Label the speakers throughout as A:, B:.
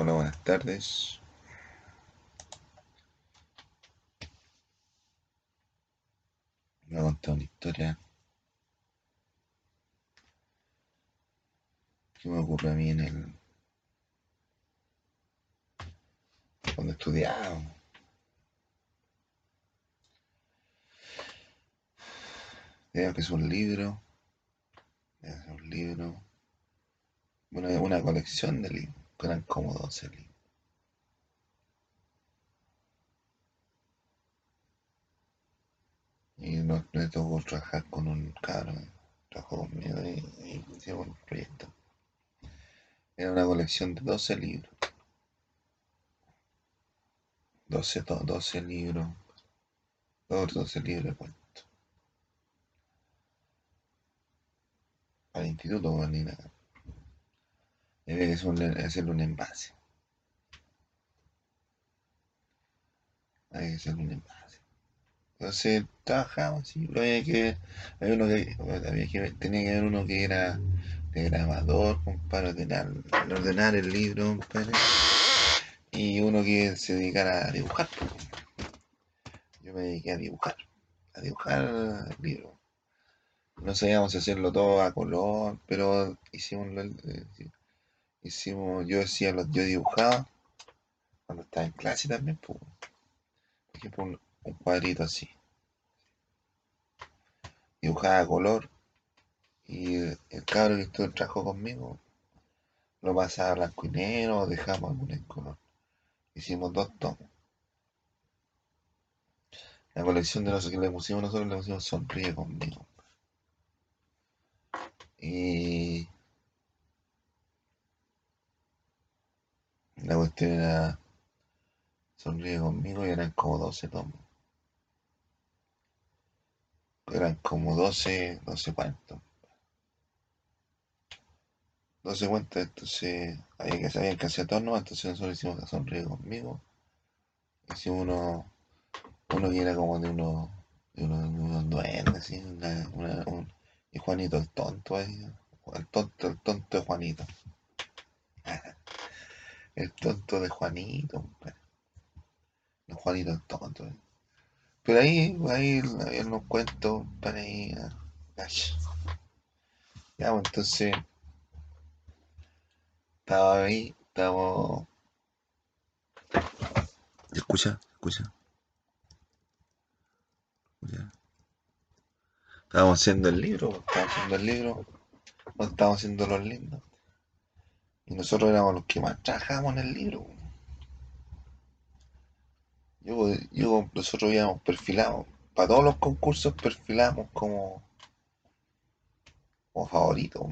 A: Hola, buenas tardes. Voy a contar una historia que me ocurrió a mí en el. cuando estudiaba. Creo que es un libro. Es un libro. Bueno, una colección de libros. Como 12 libros. Y nos, me trabajar con un caro, trabajó conmigo y, y hicimos un proyecto. Era una colección de 12 libros. 12, to- 12 libros. 12 libros de cuentos. Para el instituto, bueno, hacer un, hacerle un envase. Había que hacerle un envase. Entonces trabajamos así, pero había que había uno que, había que tenía que haber uno que era de grabador, compadre, ordenar, ordenar el libro, compadre, y uno que se dedicara a dibujar. pues. Yo me dediqué a dibujar, a dibujar el libro. No sabíamos hacerlo todo a color, pero hicimos, eh, hicimos, yo decía, yo dibujaba cuando estaba en clase también, por ejemplo, un, cuadrito así, dibujaba a color y el, el cabro que estuvo trabajó conmigo lo pasaba blanco y negro dejamos alguno en color. Hicimos dos tomos. La colección de los que le pusimos nosotros le pusimos Sonríe conmigo. Y la cuestión era Sonríe conmigo y eran como 12 tomos. Eran como 12, 12 cuentos. 12 cuentos, entonces había que, había que hacer turnos, entonces nosotros hicimos Sonríe conmigo. Hicimos uno, uno que era como de unos, de unos, de unos una- una- un- y Juanito el tonto ahí. El tonto, el tonto de Juanito. El tonto de Juanito. El Juanito tonto. Pero ahí, ahí había unos cuentos para ahí. ah. Ya, pues entonces estaba ahí, estábamos. Escucha, escucha, escucha. Estábamos haciendo el libro, pues, estábamos haciendo el libro, no estábamos haciendo los lindos. Y nosotros éramos los que más trabajábamos en el libro. Yo, yo, nosotros íbamos perfilados. Para todos los concursos perfilamos como, como favoritos.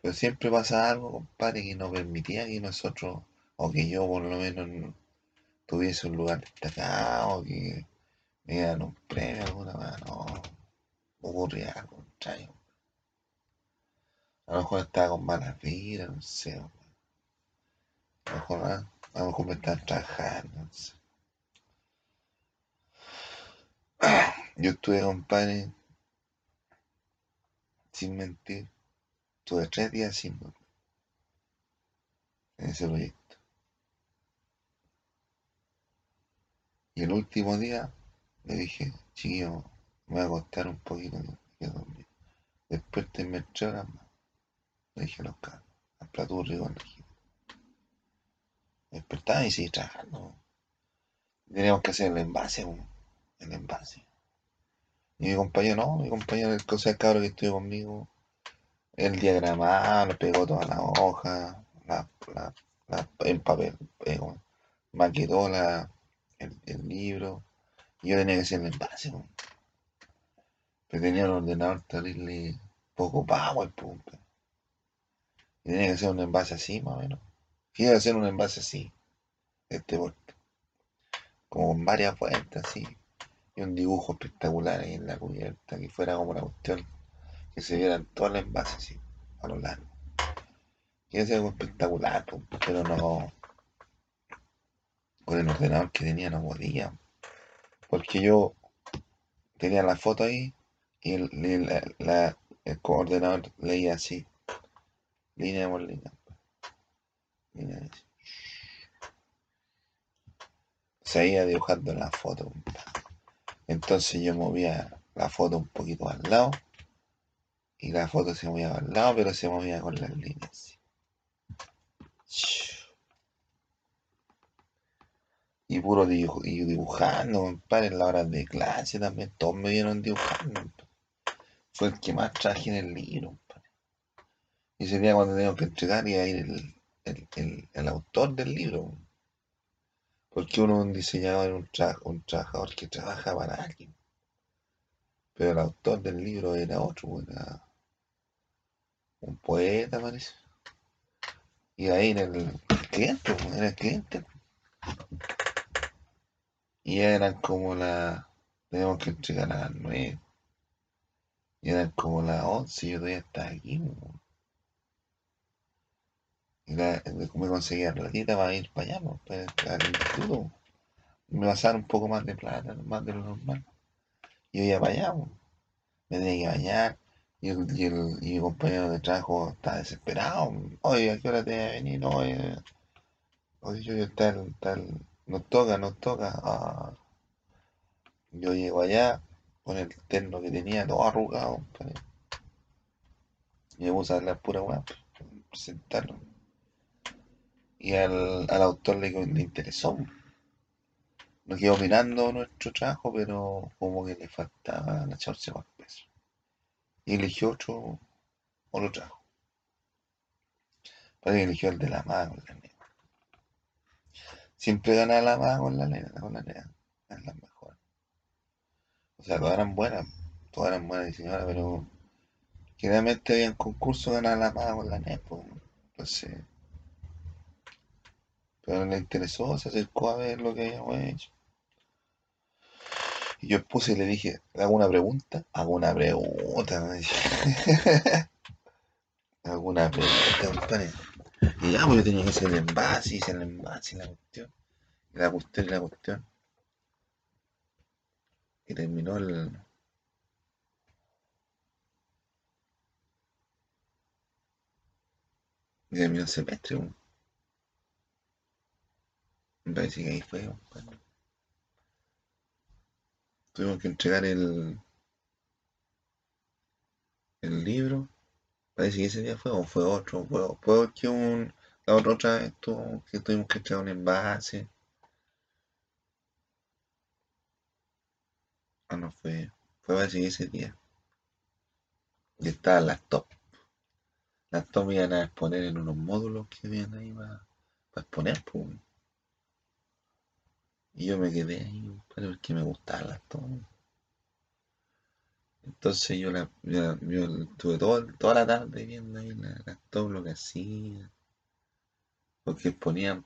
A: Pero siempre pasa algo, compadre, que no permitía que nosotros, o que yo por lo menos no tuviese un lugar destacado, que me dieran un premio, alguna vez, no, ocurría algo extraño. A lo mejor estaba con malas vidas, no sé, a lo mejor, ah, a lo mejor me estaban trabajando, no sé. Yo estuve, compadre, sin mentir, estuve tres días sin dormir en ese proyecto. Y el último día le dije, chiquillo, me voy a acostar un poquito dormir. Después te me horas más. Dije los cabros, al plato rico le dije. Me despertaba y seguí trabajando. Teníamos que hacer el envase, el envase. Y mi compañero no, mi compañero, el el cabro que estuvo conmigo, el diagramado, le pegó toda la hoja, la, la, en papel, eh, bueno, maquetó la, el, el libro, yo tenía que hacer el envase, pero tenía un ordenador terrible poco power, po, y tenía que hacer un envase así, más o menos. Quería hacer un envase así, este porte, como con varias vueltas, así, y un dibujo espectacular ahí en la cubierta, que fuera como una cuestión que se vieran todos los envases así, a lo largo. Quería hacer algo espectacular, po, pero no, con el ordenador que tenía no podía, porque yo tenía la foto ahí y el, el- la- el ordenador leía así, línea por línea. Mira, seguía dibujando la foto. Entonces yo movía la foto un poquito al lado y la foto se movía al lado, pero se movía con las líneas. Y puro dibuj y dibujando, compadre, en la hora de clase también, todos me vieron dibujando. Fue el que más traje en el libro. Y ese día cuando tengo que entregar y ir el, el, el, autor del libro. Porque uno es un diseñador, un, un trabajador que trabaja para alguien. Pero el autor del libro era otro, era un poeta, parece. Y ahí era el, cliente, era el cliente. Y eran como las. Teníamos que entregar a las nueve. Y eran como las once y yo todavía estaba aquí. Y la, me conseguía platita para ir para allá, para, para el instituto. Me pasaron un poco más de plata, más de lo normal. Yo iba para allá, me tenía que bañar. Y, el, y, compañero de trabajo estaba desesperado. Oye, ¿a qué hora te voy a venir? Oye, oye yo tal, tal, nos toca, nos toca. Ah. Yo llego allá con el terno que tenía todo arrugado. Y me puse a hablar pura weá, presentarlo. Y al, al autor le, le, interesó. Nos quedó mirando nuestro trabajo, pero como que le faltaba la echarse más peso y eligió otro, otro trabajo. Parece que eligió el de la maga con la nena. Siempre gana la maga con la nena, con la nena. Es la mejor. O sea, todas eran buenas, todas eran buenas diseñadoras, pero generalmente había en concurso ganar la maga con la nena. Pues, entonces, pero le interesó, se acercó a ver lo que habíamos hecho. Y yo puse y le dije, ¿hago una pregunta? Hago una pregunta, Hago una pregunta, compadre. Y ya, pues yo tenía que hacer el envase, hice el envase la cuestión. La cuestión la cuestión. Y terminó el. Y terminó el semestre, Parece que ahí fue, compadre. Tuvimos que entregar el, el libro. Parece que ese día fue o fue otro. Fue, fue que un, la otra, otra vez que tuvimos que entregar un envase. Ah, no fue. Fue parece que ese día. Y estaban las top. Las top iban a exponer en unos módulos que habían ahí para, exponer, pues. Y yo me quedé ahí, porque me gustaban las tomas. Entonces yo la, yo, estuve toda la tarde viendo ahí las tomas, lo que hacían. Porque ponían,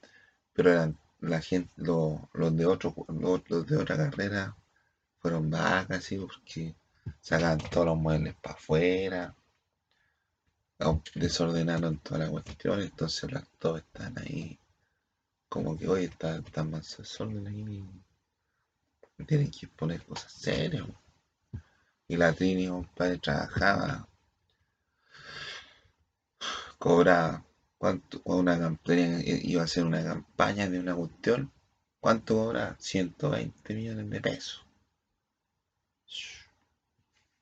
A: pero eran la gente, los, de otro, los, de otra carrera fueron vacas, porque sacaban todos los muebles para afuera, desordenaron toda la cuestión, entonces las tomas están ahí como que hoy está, está más solo ahí. Tienen que poner cosas serias. Y la Trini, compadre, trabajaba. Cobraba. ¿Cuánto? Una iba a hacer una campaña de una cuestión. ¿Cuánto cobra? 120 millones de pesos.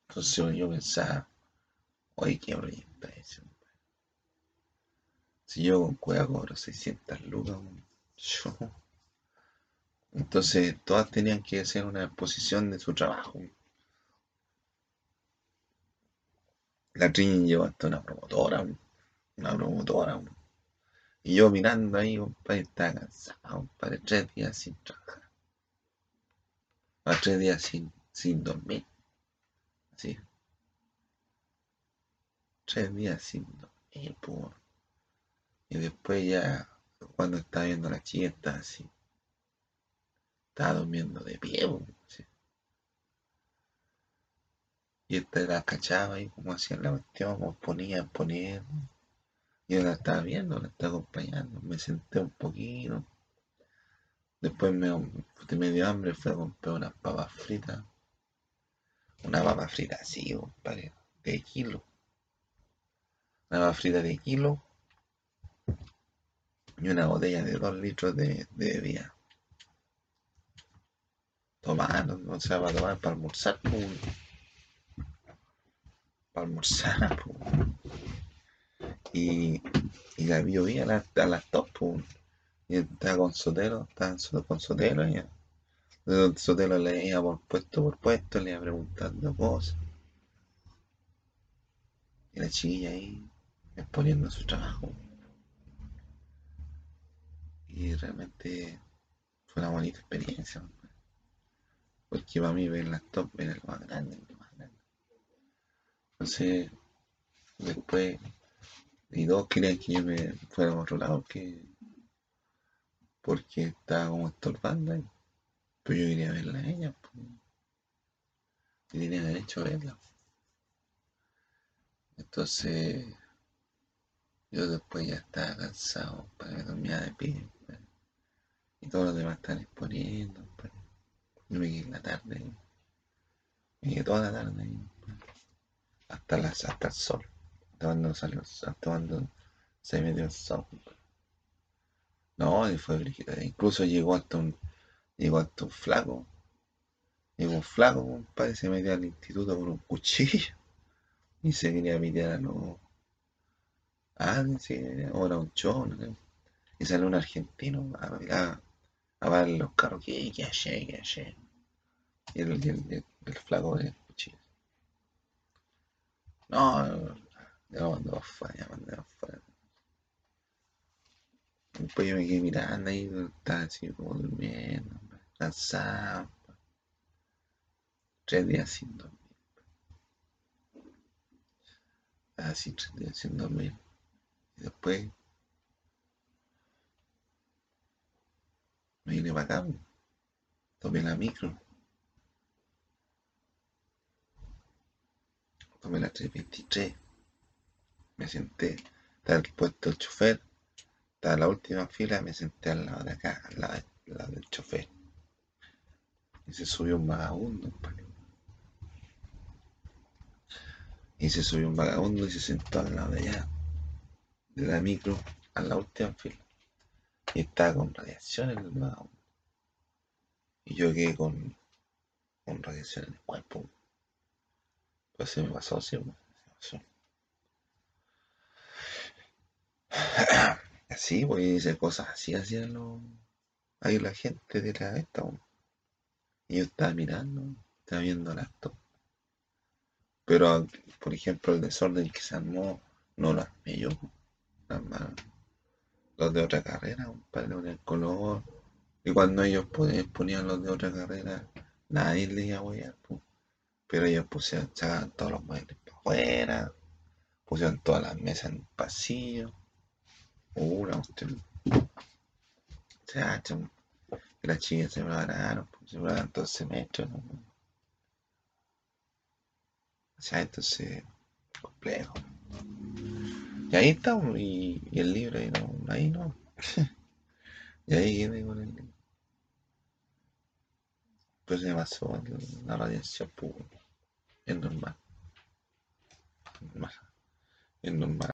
A: Entonces yo pensaba, oye, qué proyecto es Si yo con cueva cobro 600 lucas, entonces, todas tenían que hacer una exposición de su trabajo. La Trini llevó hasta una promotora, una promotora. Y yo mirando ahí, compadre, estaba cansado, compadre, tres días sin trabajar. A tres días sin, sin dormir. Así. Tres días sin dormir, pues. Y después ya cuando estaba viendo la chica, estaba así. Estaba durmiendo de pie, Y esta la cachaba y como hacían la cuestión, como ponían, ponían. Y yo la estaba viendo, la estaba acompañando. Me senté un poquito. Después me, me dio hambre, fui a comprar unas papas fritas. Una papa frita así, compadre, de kilo. Una papa frita de kilo y una botella de dos litros de, de bebida. Tomar, o sea, para tomar, para almorzar. Para almorzar. Y, y la vio bien a, a las dos. Y estaba con Sotelo, estaba con Sotelo y Sotelo le iba por puesto por puesto, le iba preguntando cosas. Y la chiquilla ahí exponiendo su trabajo. Y realmente fue una bonita experiencia. Porque para mí ver las top era lo más grande, lo más grande. Entonces, después, y dos querían que yo me fuera a otro lado, que porque estaba como estorbando ahí. Pero yo quería verla a ella. Pues. Y tenía derecho a verla. Entonces, yo después ya estaba cansado, para que dormía de pie. Pues. Y todos los demás están exponiendo. Pues. Yo me quedé en la tarde. Me quedé toda la tarde. Pues. Hasta, las, hasta el sol. Hasta cuando salió, hasta cuando se metió el sol. No, y fue. Incluso llegó hasta un, llegó hasta un flaco. Llegó un flaco, compadre, se metió al instituto con un cuchillo. Y se quería meter a los. Ah, sí, ahora un show, no Y salió un argentino a, a, a ver los carros. ¿Qué, qué qué hace? Y el, el, el, flaco de cuchillo. No, ya mandó afuera, ya mandó afuera. Después yo me quedé mirando ahí, estaba así como durmiendo, cansado. Tres días sin dormir. Así tres días sin dormir. Después me vine para acá. Tomé la micro. Tomé la 323. Me senté. Estaba puesto el chofer estaba la última fila, me senté al lado de acá, al lado, del chofer. Y se subió un vagabundo. Y se subió un vagabundo y se sentó al lado de allá, de la micro, a la última fila. Y estaba con radiación en el vagabundo. Y yo quedé con, con radiación en el cuerpo. Pues se me pasó, sí, me pasó. Así, pues, dice cosas así hacían los. Ahí la gente de la esta, Y yo estaba mirando, estaba viendo el acto. Pero, por ejemplo, el desorden que se armó, no lo armé yo. Los de otra carrera, compadre, con el color. Y cuando ellos ponían los de otra carrera, nadie le iba a huear, Pero ellos pusieron, todos los muebles para afuera, pusieron todas las mesas en el pasillo una que las chicas se prepararon, pues, se prepararon todo el semestre, ¿no? O sea, entonces, complejo. Y ahí estamos, y, y el libro ahí no, ahí no. y ahí quedé con el libro. Pues se pasó la radiación, normal. Es normal. Es normal.